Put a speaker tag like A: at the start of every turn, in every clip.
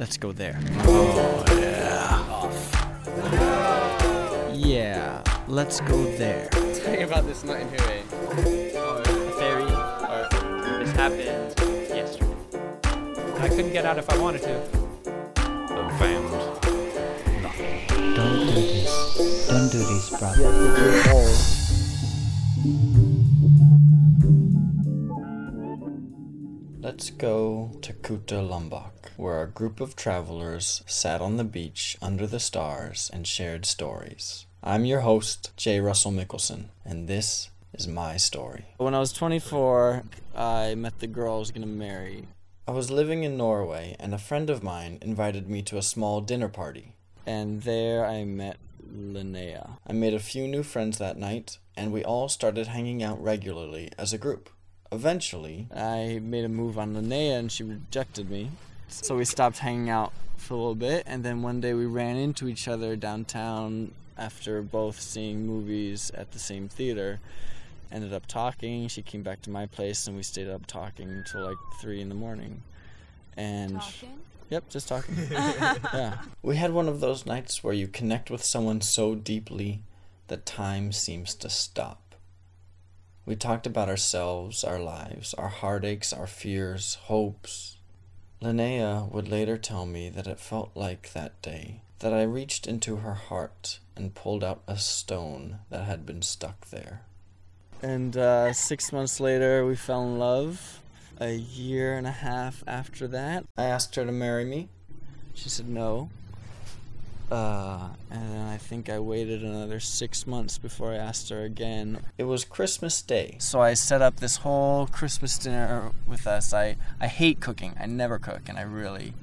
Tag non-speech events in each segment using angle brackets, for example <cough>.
A: Let's go there. Oh, yeah. Off. Yeah, let's go there.
B: Tell me about this Notting Hill, eh?
C: The ferry. This happened yesterday.
D: I couldn't get out if I wanted to.
E: and found
F: Don't do this. Don't do this, brother.
A: Let's go to Kuta Lombok, where a group of travelers sat on the beach under the stars and shared stories. I'm your host, J. Russell Mikkelsen, and this is my story. When I was 24, I met the girl I was going to marry. I was living in Norway, and a friend of mine invited me to a small dinner party. And there I met Linnea. I made a few new friends that night, and we all started hanging out regularly as a group. Eventually, I made a move on Linnea and she rejected me. So we stopped hanging out for a little bit, and then one day we ran into each other downtown after both seeing movies at the same theater. Ended up talking. She came back to my place, and we stayed up talking until like three in the morning. And talking? Yep, just talking. <laughs> yeah. We had one of those nights where you connect with someone so deeply that time seems to stop. We talked about ourselves, our lives, our heartaches, our fears, hopes. Linnea would later tell me that it felt like that day that I reached into her heart and pulled out a stone that had been stuck there. And uh, six months later, we fell in love. A year and a half after that, I asked her to marry me. She said no. Uh, and then I think I waited another six months before I asked her again. It was Christmas Day. So I set up this whole Christmas dinner with us. I, I hate cooking. I never cook, and I really,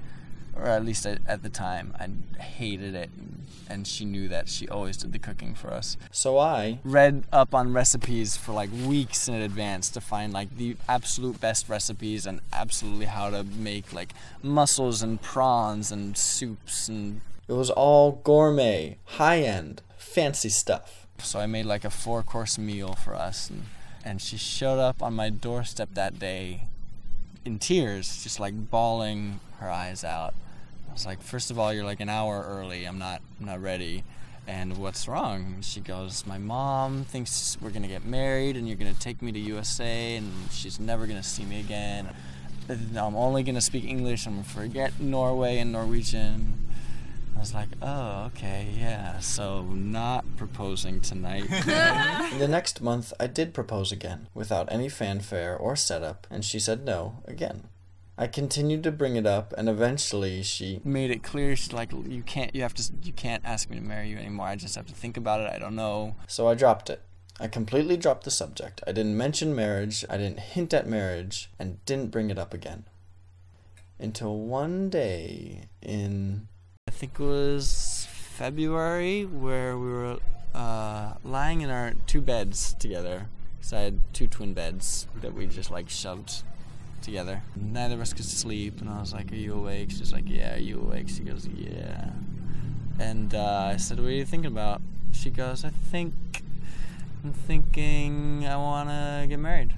A: or at least at, at the time, I hated it. And she knew that she always did the cooking for us. So I read up on recipes for like weeks in advance to find like the absolute best recipes and absolutely how to make like mussels and prawns and soups and it was all gourmet, high end, fancy stuff. So I made like a four course meal for us and, and she showed up on my doorstep that day in tears, just like bawling her eyes out. I was like, first of all, you're like an hour early. I'm not, I'm not ready. And what's wrong? She goes, my mom thinks we're gonna get married, and you're gonna take me to USA, and she's never gonna see me again. I'm only gonna speak English. I'm gonna forget Norway and Norwegian. I was like, oh, okay, yeah. So not proposing tonight. <laughs> the next month, I did propose again, without any fanfare or setup, and she said no again. I continued to bring it up, and eventually she made it clear. She's like, "You can't. You have to. You can't ask me to marry you anymore. I just have to think about it. I don't know." So I dropped it. I completely dropped the subject. I didn't mention marriage. I didn't hint at marriage, and didn't bring it up again. Until one day in, I think it was February, where we were uh, lying in our two beds together. So I had two twin beds that we just like shoved together. Neither of us could sleep, and I was like, "Are you awake?" She's like, "Yeah." Are you awake? She goes, "Yeah." And uh, I said, "What are you thinking about?" She goes, "I think I'm thinking I want to get married."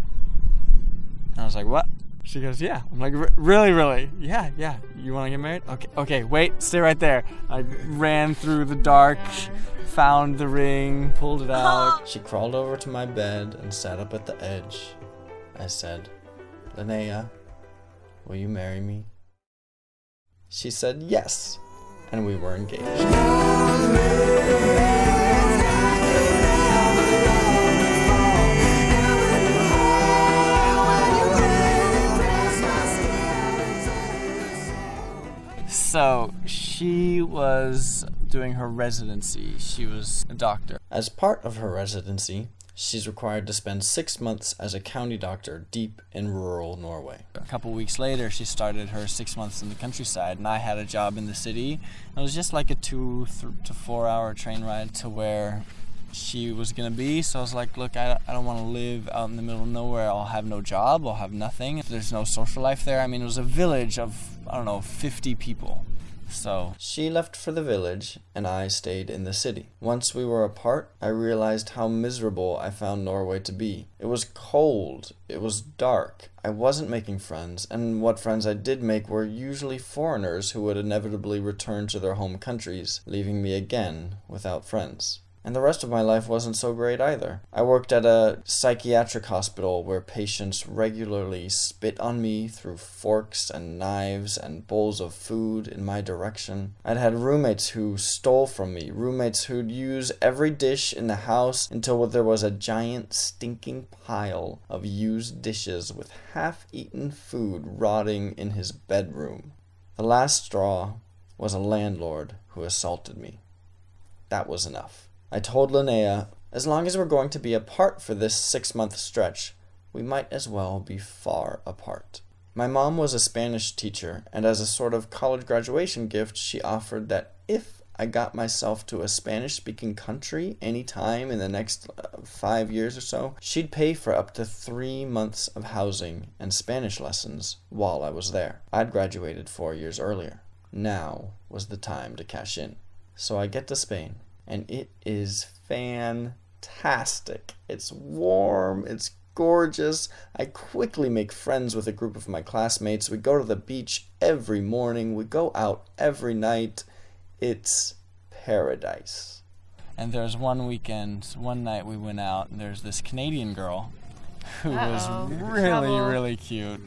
A: And I was like, "What?" She goes, "Yeah." I'm like, "Really, really? Yeah, yeah. You want to get married? Okay, okay. Wait, stay right there." I ran through the dark, found the ring, pulled it out. <laughs> She crawled over to my bed and sat up at the edge. I said, Linnea, will you marry me? She said yes, and we were engaged. So she was doing her residency. She was a doctor. As part of her residency, she's required to spend six months as a county doctor deep in rural Norway. A couple weeks later, she started her six months in the countryside, and I had a job in the city. It was just like a two to four hour train ride to where she was gonna be. So I was like, look, I, I don't want to live out in the middle of nowhere. I'll have no job. I'll have nothing. There's no social life there. I mean, it was a village of I don't know, 50 people. So she left for the village, and I stayed in the city. Once we were apart, I realized how miserable I found Norway to be. It was cold, it was dark, I wasn't making friends, and what friends I did make were usually foreigners who would inevitably return to their home countries, leaving me again without friends. And the rest of my life wasn't so great either. I worked at a psychiatric hospital where patients regularly spit on me through forks and knives and bowls of food in my direction. I'd had roommates who stole from me, roommates who'd use every dish in the house until there was a giant stinking pile of used dishes with half eaten food rotting in his bedroom. The last straw was a landlord who assaulted me. That was enough. I told Linnea, as long as we're going to be apart for this six month stretch, we might as well be far apart. My mom was a Spanish teacher, and as a sort of college graduation gift, she offered that if I got myself to a Spanish speaking country any time in the next uh, five years or so, she'd pay for up to three months of housing and Spanish lessons while I was there. I'd graduated four years earlier. Now was the time to cash in. So I get to Spain and it is fantastic. It's warm, it's gorgeous. I quickly make friends with a group of my classmates. We go to the beach every morning, we go out every night. It's paradise. And there's one weekend, one night we went out, and there's this Canadian girl who
G: Uh-oh.
A: was really,
G: Trouble.
A: really cute.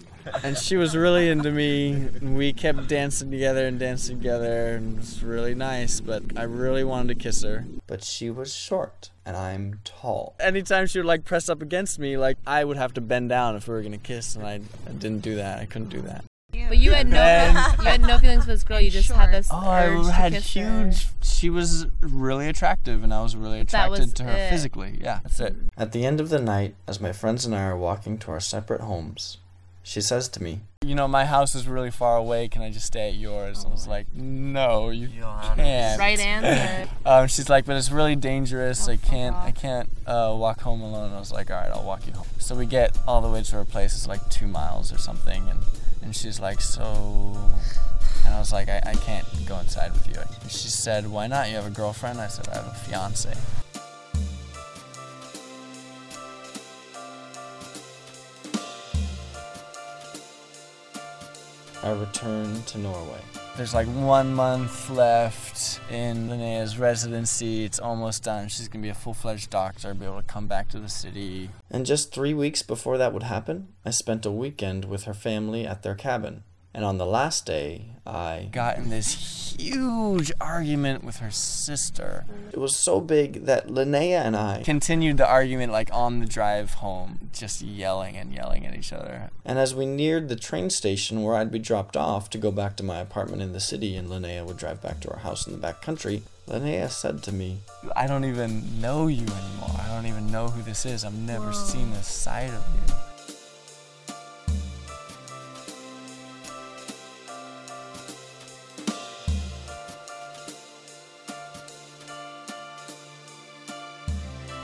A: And she was really into me. We kept dancing together and dancing together, and it was really nice. But I really wanted to kiss her. But she was short, and I'm tall. Anytime she would like press up against me, like I would have to bend down if we were gonna kiss, and I, I didn't do that. I couldn't do that.
G: But you had no,
A: And-
G: you had no feelings for this girl. You just had this
A: Oh,
G: urge
A: I
G: to
A: had
G: kiss her.
A: huge. She was really attractive, and I was really
G: That was
A: attracted to her
G: it.
A: physically. Yeah, that's it. At the end of the night, as my friends and I are walking to our separate homes, she says to me, "You know, my house is really far away. Can I just stay at yours?" I was like, "No, you can't."
G: Right answer.
A: Um, she's like, "But it's really dangerous. I can't. I can't uh, walk home alone." I was like, "All right, I'll walk you home." So we get all the way to her place. It's like two miles or something, and and she's like, "So." And I was like, I, I can't go inside with you. And she said, Why not? You have a girlfriend? I said, I have a fiance. I returned to Norway. There's like one month left in Linnea's residency. It's almost done. She's gonna be a full fledged doctor, be able to come back to the city. And just three weeks before that would happen, I spent a weekend with her family at their cabin. And on the last day, I got in this huge argument with her sister. It was so big that Linnea and I continued the argument like on the drive home, just yelling and yelling at each other. And as we neared the train station where I'd be dropped off to go back to my apartment in the city and Linnea would drive back to our house in the back country, Linnea said to me, I don't even know you anymore. I don't even know who this is. I've never seen this side of you.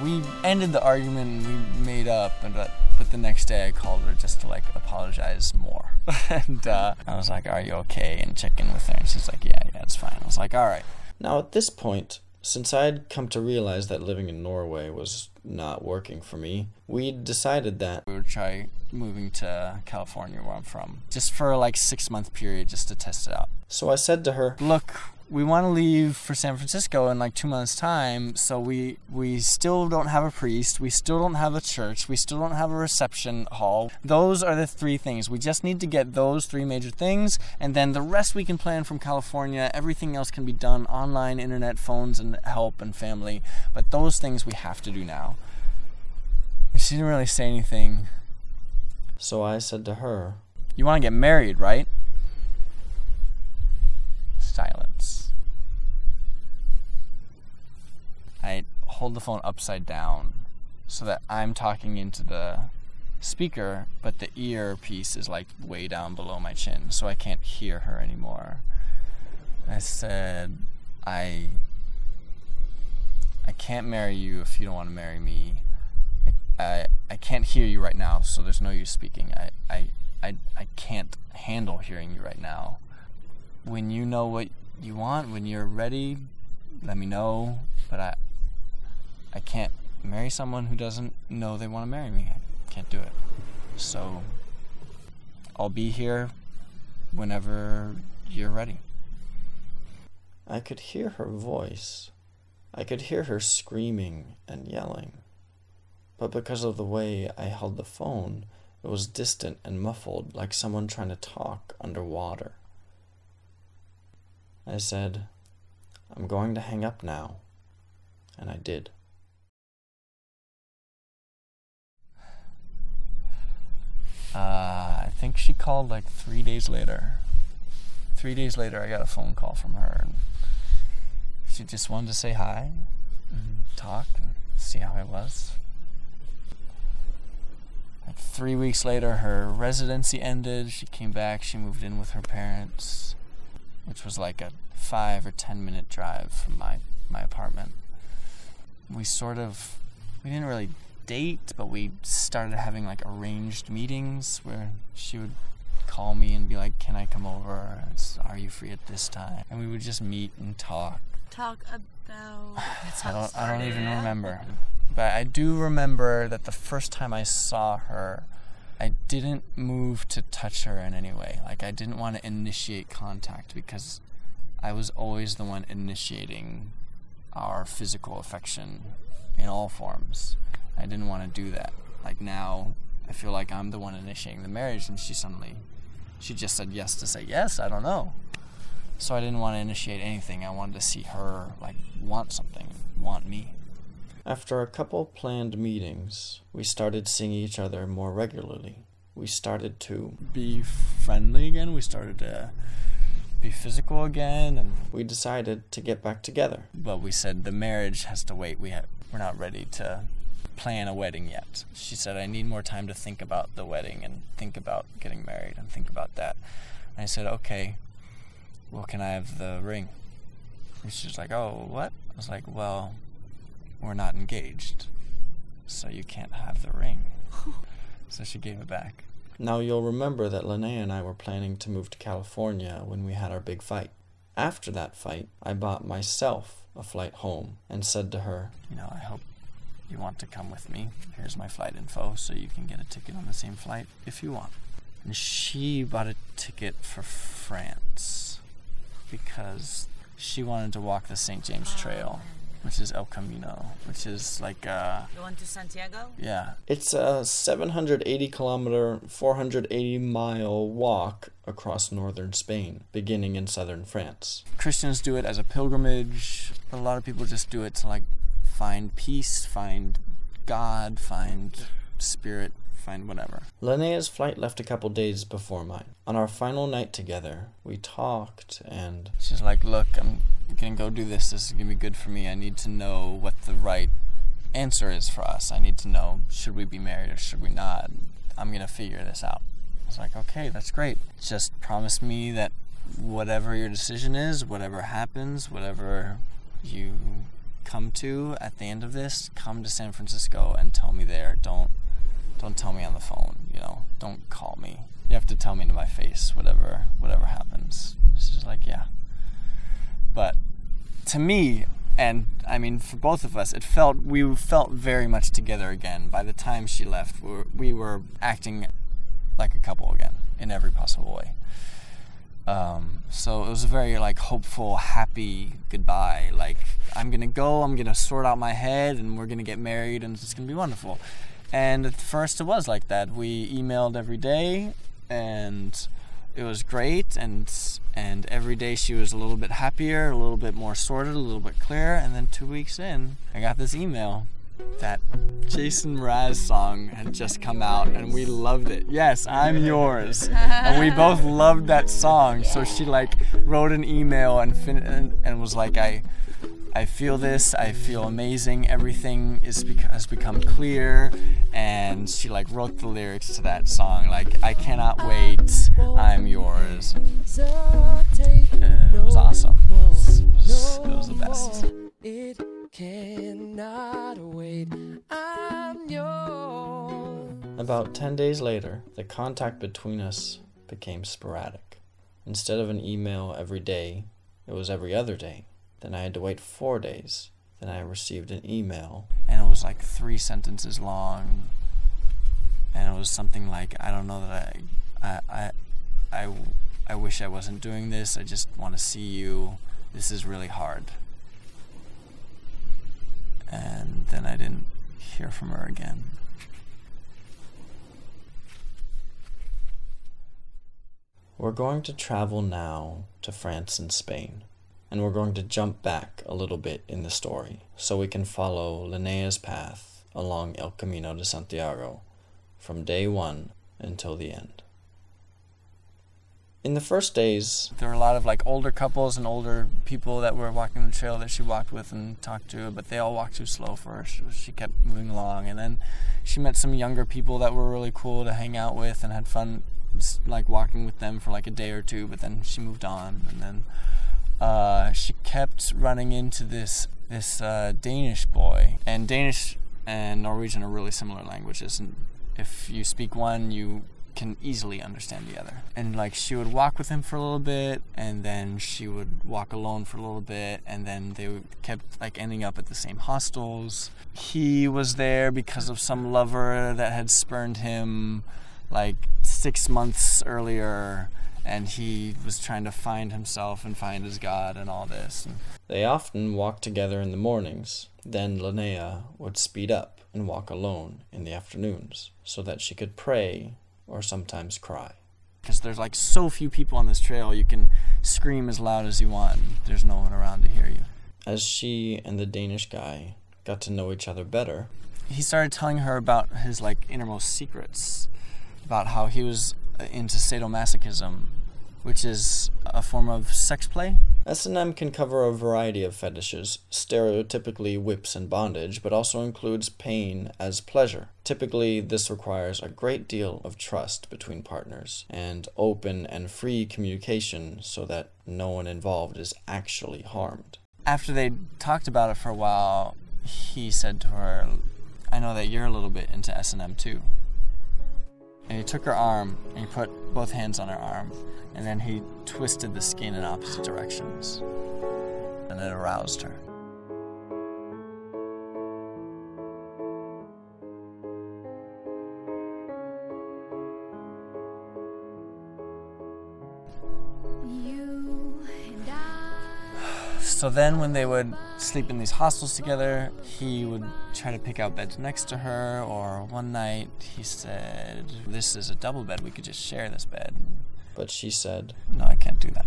A: We ended the argument and we made up and but, but the next day i called her just to like apologize more. <laughs> And uh, i was like are you okay? and check in with her and she's like yeah yeah it's fine. I was like all right. Now at this point since i had come to realize that living in norway was not working for me we decided that we would try moving to california where i'm from just for like six month period just to test it out. So i said to her look we want to leave for San Francisco in like two months' time, so we we still don't have a priest, we still don't have a church, we still don't have a reception hall. Those are the three things. We just need to get those three major things, and then the rest we can plan from California. Everything else can be done online, internet, phones, and help and family. But those things we have to do now. She didn't really say anything. So I said to her, "You want to get married, right?" Silence. I hold the phone upside down so that I'm talking into the speaker, but the earpiece is like way down below my chin, so I can't hear her anymore. I said, I I can't marry you if you don't want to marry me. I, I, I can't hear you right now, so there's no use speaking. I, I, I, I can't handle hearing you right now. When you know what you want when you're ready, let me know. But I, I can't marry someone who doesn't know they want to marry me. I can't do it. So, I'll be here whenever you're ready. I could hear her voice. I could hear her screaming and yelling. But because of the way I held the phone, it was distant and muffled, like someone trying to talk underwater. I said, I'm going to hang up now. And I did. Uh, I think she called like three days later. Three days later, I got a phone call from her, and she just wanted to say hi, and talk, and see how I was. Like three weeks later, her residency ended. She came back. She moved in with her parents, which was like a five or ten minute drive from my my apartment. We sort of we didn't really date, but we started having like arranged meetings where she would call me and be like, "Can I come over? Are you free at this time?" And we would just meet and talk.
G: Talk about. <sighs> That's
A: I
G: how it
A: don't, I don't even remember. But I do remember that the first time I saw her, I didn't move to touch her in any way. Like, I didn't want to initiate contact because I was always the one initiating our physical affection in all forms. I didn't want to do that. Like, now I feel like I'm the one initiating the marriage, and she suddenly, she just said yes to say yes. I don't know. So I didn't want to initiate anything. I wanted to see her like want something, want me. After a couple planned meetings, we started seeing each other more regularly. We started to be friendly again. We started to be physical again, and we decided to get back together. But we said the marriage has to wait. We ha- we're not ready to plan a wedding yet. She said I need more time to think about the wedding and think about getting married and think about that. And I said okay. Well, can I have the ring? And she's like, oh, what? I was like, well, we're not engaged, so you can't have the ring. <laughs> so she gave it back. Now you'll remember that Linnea and I were planning to move to California when we had our big fight. After that fight, I bought myself a flight home and said to her, You know, I hope you want to come with me. Here's my flight info so you can get a ticket on the same flight if you want. And she bought a ticket for France because she wanted to walk the St. James Trail, which is El Camino, which is like uh
H: Going to Santiago?
A: yeah. It's a 780 kilometer, 480 mile walk across northern Spain, beginning in southern France. Christians do it as a pilgrimage. A lot of people just do it to like find peace, find God, find spirit, find whatever. Linnea's flight left a couple days before mine. On our final night together, we talked and she's like, "Look, I'm gonna go do this. This is gonna be good for me. I need to know what the right answer is for us. I need to know should we be married or should we not. I'm gonna figure this out." I was like, "Okay, that's great. Just promise me that whatever your decision is, whatever happens, whatever you come to at the end of this, come to San Francisco and tell me there. Don't don't tell me on the phone, you know. Don't call me. You have to tell me to my face whatever whatever happens." She's like, "Yeah." But to me, and I mean for both of us, it felt we felt very much together again. By the time she left, we were, we were acting like a couple again in every possible way. Um, so it was a very like hopeful, happy goodbye. Like I'm gonna go, I'm gonna sort out my head, and we're gonna get married, and it's gonna be wonderful. And at first, it was like that. We emailed every day, and it was great. And and every day she was a little bit happier, a little bit more sorted, a little bit clearer. And then two weeks in, I got this email that Jason Mraz song had just come out and we loved it. Yes, I'm yours. <laughs> and we both loved that song. So she like wrote an email and fin- and, and was like I I feel this. I feel amazing. Everything is bec- has become clear, and she like wrote the lyrics to that song. Like I cannot wait. I'm yours. Uh, it was awesome. It was, it was, it was the best.
I: It cannot wait. I'm yours.
A: About 10 days later, the contact between us became sporadic. Instead of an email every day, it was every other day. Then I had to wait four days. Then I received an email, and it was like three sentences long. And it was something like, I don't know that I, I, I, I, I wish I wasn't doing this. I just want to see you. This is really hard. And then I didn't hear from her again. We're going to travel now to France and Spain, and we're going to jump back a little bit in the story so we can follow Linnea's path along El Camino de Santiago from day one until the end. In the first days, there were a lot of like older couples and older people that were walking the trail that she walked with and talked to, but they all walked too slow for her. She, she kept moving along, and then she met some younger people that were really cool to hang out with and had fun, like walking with them for like a day or two. But then she moved on, and then uh, she kept running into this this uh, Danish boy, and Danish and Norwegian are really similar languages, and if you speak one, you can easily understand the other. And like she would walk with him for a little bit, and then she would walk alone for a little bit, and then they kept like ending up at the same hostels. He was there because of some lover that had spurned him like six months earlier, and he was trying to find himself and find his God and all this. They often walked together in the mornings. Then Linnea would speed up and walk alone in the afternoons so that she could pray or sometimes cry. Because there's like so few people on this trail, you can scream as loud as you want. There's no one around to hear you. As she and the Danish guy got to know each other better, he started telling her about his like innermost secrets, about how he was into sadomasochism, which is a form of sex play. S&M can cover a variety of fetishes, stereotypically whips and bondage, but also includes pain as pleasure. Typically, this requires a great deal of trust between partners and open and free communication so that no one involved is actually harmed. After they talked about it for a while, he said to her, I know that you're a little bit into S&M too. And he took her arm and he put both hands on her arm, and then he twisted the skin in opposite directions. And it aroused her. So then, when they would sleep in these hostels together, he would try to pick out beds next to her, or one night he said, This is a double bed, we could just share this bed. But she said, No, I can't do that.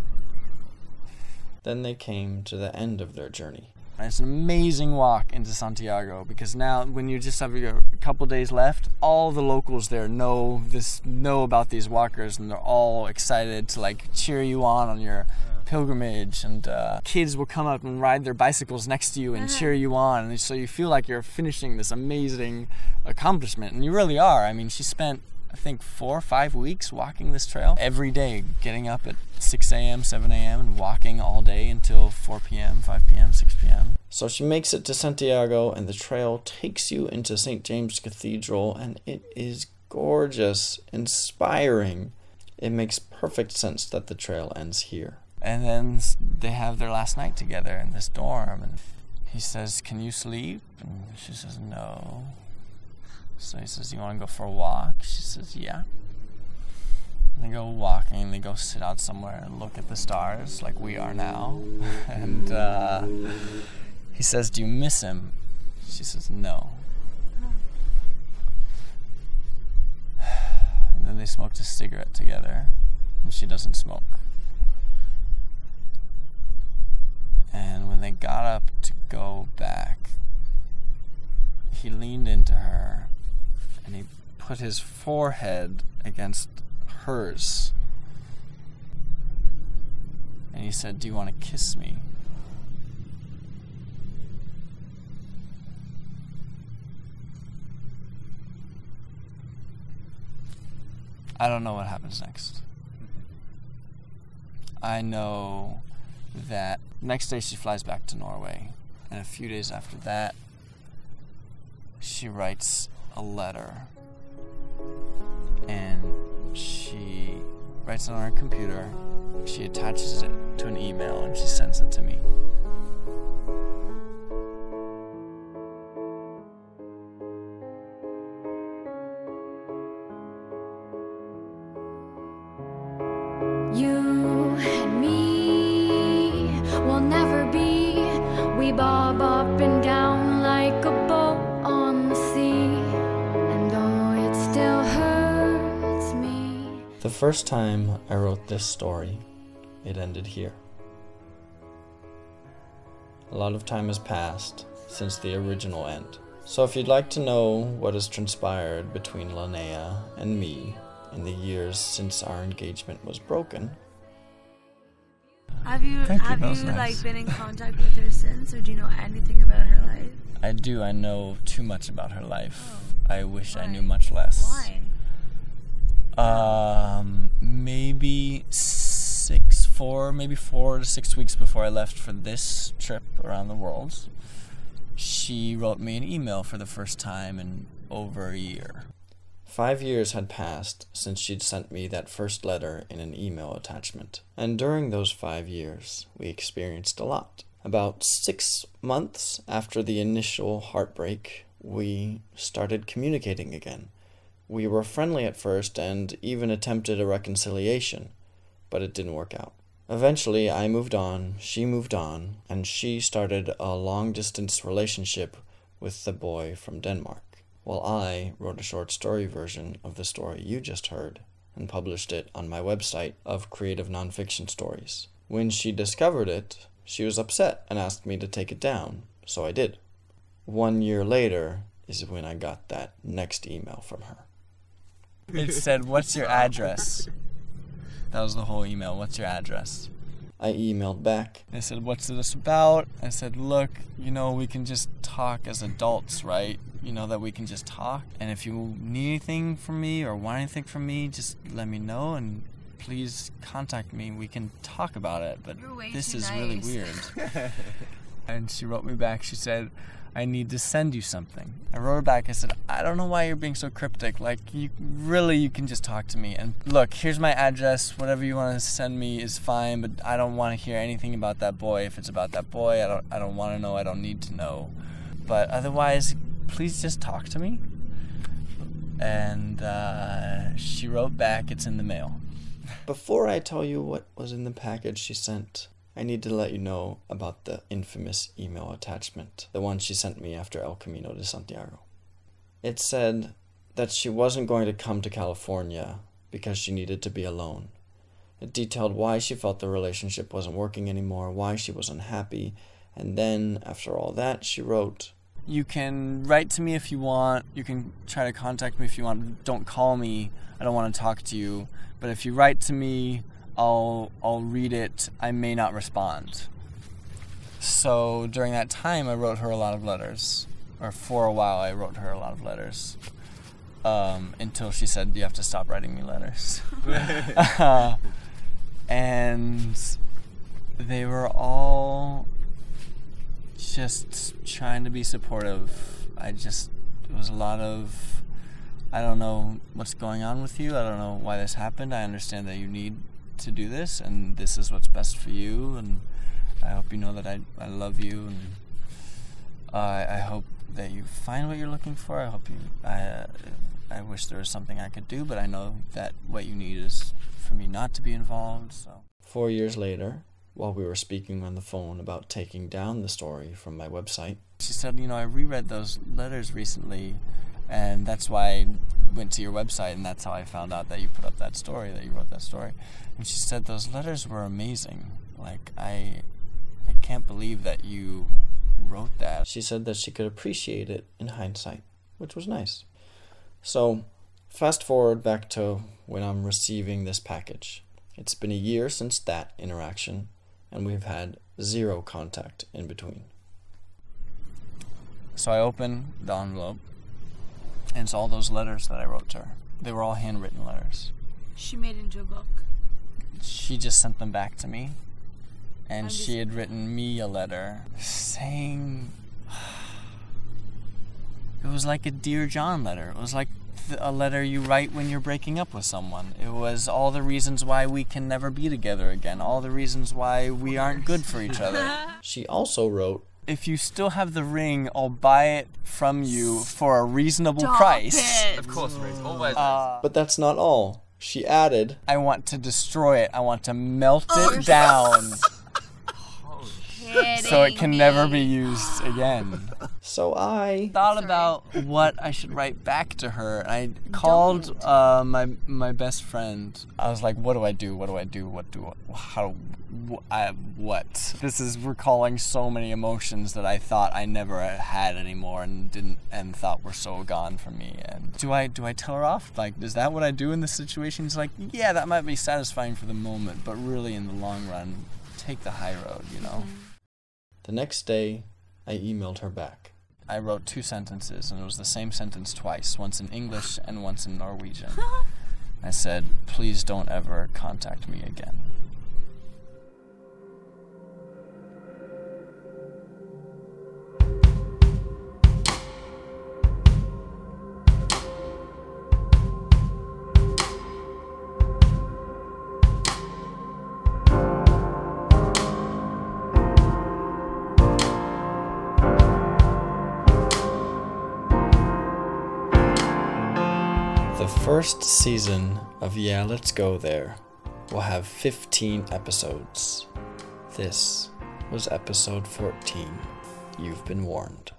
A: Then they came to the end of their journey. It's an amazing walk into Santiago because now, when you just have a couple days left, all the locals there know this, know about these walkers, and they're all excited to like cheer you on on your pilgrimage. And uh, kids will come up and ride their bicycles next to you and cheer you on, and so you feel like you're finishing this amazing accomplishment, and you really are. I mean, she spent I think four or five weeks walking this trail every day, getting up at 6 a.m., 7 a.m., and walking all day until 4 p.m., 5 p.m., 6 p.m. So she makes it to Santiago, and the trail takes you into St. James Cathedral, and it is gorgeous, inspiring. It makes perfect sense that the trail ends here. And then they have their last night together in this dorm, and he says, Can you sleep? And she says, No. So he says, You want to go for a walk? She says, Yeah. And they go walking, they go sit out somewhere and look at the stars like we are now. <laughs> and uh, he says, Do you miss him? She says, No. <sighs> And then they smoked a cigarette together, and she doesn't smoke. And when they got up to go back, he leaned into her and he put his forehead against hers. And he said, Do you want to kiss me? I don't know what happens next. Mm-hmm. I know that next day she flies back to Norway, and a few days after that, she writes a letter. And she writes it on her computer, she attaches it to an email and she sends it to me. First time I wrote this story, it ended here. A lot of time has passed since the original end. So if you'd like to know what has transpired between Linnea and me in the years since our engagement was broken,
H: Have you
A: Thank
H: have
A: that
H: you
A: nice.
H: like been in contact with her since, or do you know anything about her life?
A: I do. I know too much about her life. Oh, I wish I knew much less.
H: Why?
A: Um, maybe six, four, maybe four to six weeks before I left for this trip around the world, she wrote me an email for the first time in over a year. Five years had passed since she'd sent me that first letter in an email attachment, and during those five years, we experienced a lot. About six months after the initial heartbreak, we started communicating again. We were friendly at first and even attempted a reconciliation, but it didn't work out. Eventually, I moved on, she moved on, and she started a long distance relationship with the boy from Denmark, while I wrote a short story version of the story you just heard and published it on my website of creative nonfiction stories. When she discovered it, she was upset and asked me to take it down, so I did. One year later is when I got that next email from her. It <laughs> said, What's your address? That was the whole email. What's your address? I emailed back. I said, What's this about? I said, Look, you know, we can just talk as adults, right? You know, that we can just talk. And if you need anything from me or want anything from me, just let me know and please contact me. We can talk about it. But this
H: too
A: is really weird. <laughs> and she wrote me back. She said, I need to send you something. I wrote her back. I said, I don't know why you're being so cryptic. Like, you really, you can just talk to me. And look, here's my address. Whatever you want to send me is fine, but I don't want to hear anything about that boy. If it's about that boy, I don't, I don't want to know. I don't need to know. But otherwise, please just talk to me. And uh, she wrote back, it's in the mail. Before I tell you what was in the package she sent, I need to let you know about the infamous email attachment, the one she sent me after El Camino de Santiago. It said that she wasn't going to come to California because she needed to be alone. It detailed why she felt the relationship wasn't working anymore, why she was unhappy, and then, after all that, she wrote, You can write to me if you want, you can try to contact me if you want, don't call me, I don't want to talk to you, but if you write to me, I'll I'll read it. I may not respond. So during that time, I wrote her a lot of letters, or for a while, I wrote her a lot of letters, um, until she said, "You have to stop writing me letters." Uh, <laughs> and they were all just trying to be supportive. I just it was a lot of I don't know what's going on with you. I don't know why this happened. I understand that you need to do this and this is what's best for you and I hope you know that I, I love you and uh, I hope that you find what you're looking for. I hope you I I wish there was something I could do, but I know that what you need is for me not to be involved. So 4 years later, while we were speaking on the phone about taking down the story from my website, she said, "You know, I reread those letters recently and that's why I went to your website and that's how I found out that you put up that story, that you wrote that story." And she said those letters were amazing. Like I I can't believe that you wrote that. She said that she could appreciate it in hindsight, which was nice. So, fast forward back to when I'm receiving this package. It's been a year since that interaction, and we've had zero contact in between. So I open the envelope, and it's all those letters that I wrote to her. They were all handwritten letters.
H: She made into a book.
A: She just sent them back to me, and
H: I'm
A: she had written me a letter saying <sighs> it
I: was like a dear John letter. It was like a letter you write when you're breaking up with someone. It was all the reasons why we can never be together again. All the reasons why we aren't good for each other. <laughs> she also wrote. If you still have the ring, I'll buy it from you for a reasonable
A: Stop
I: price.
A: it.
E: Of course, Riz. Always.
I: Uh, but that's not all. She added, I want to destroy it. I want to melt it down <laughs> so it can never be used again. <laughs> So I thought about what I should write back to her. I called uh, my my best friend. I was like, "What do I do? What do I do? What do I, how wh- I what?" This is recalling so many emotions that I thought I never had anymore and didn't and thought were so gone from me. And do I do I tell her off? Like, is that what I do in this situation? She's like, "Yeah, that might be satisfying for the moment, but really in the long run, take the high road." You know. The next day, I emailed her back. I wrote two sentences, and it was the same sentence twice once in English and once in Norwegian. <laughs> I said, Please don't ever contact me again. First season of Yeah, Let's Go There will have 15 episodes. This was episode 14. You've been warned.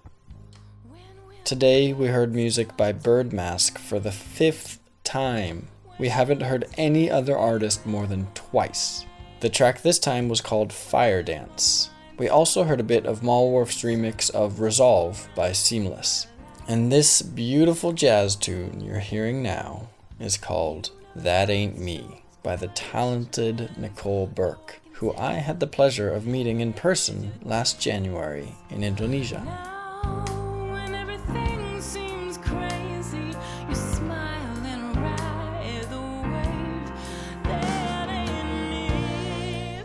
I: Today we heard music by Bird Mask for the fifth time. We haven't heard any other artist more than twice. The track this time was called Fire Dance. We also heard a bit of Malwarf's remix of Resolve by Seamless. And this beautiful jazz tune you're hearing now is called That Ain't Me by the talented Nicole Burke, who I had the pleasure of meeting in person last January in Indonesia.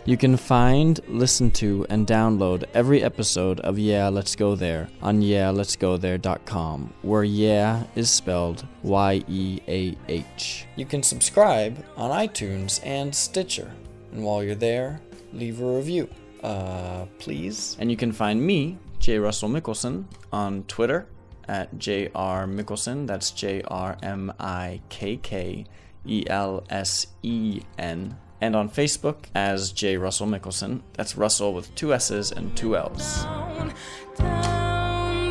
G: You
I: can find, listen to, and download every episode of Yeah, Let's Go There on yeahletsgothere.com, where Yeah is spelled Y E A H. You can subscribe on iTunes and Stitcher, and while you're there, leave a review. Uh, please. And you can find me, J. Russell Mikkelsen, on Twitter at JR Mikkelsen. That's J. R. M. I. K. K. E. L. S. E. N. And on Facebook as J. Russell Mikkelsen. That's Russell with two S's and two L's.
G: Down,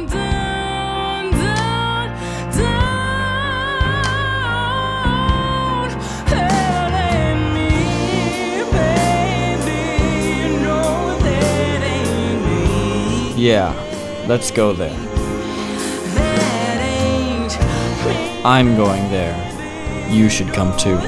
G: down, down, down. That ain't me, baby. You know that ain't me.
I: Yeah, let's go there.
G: That ain't me.
I: I'm going there. You should come too.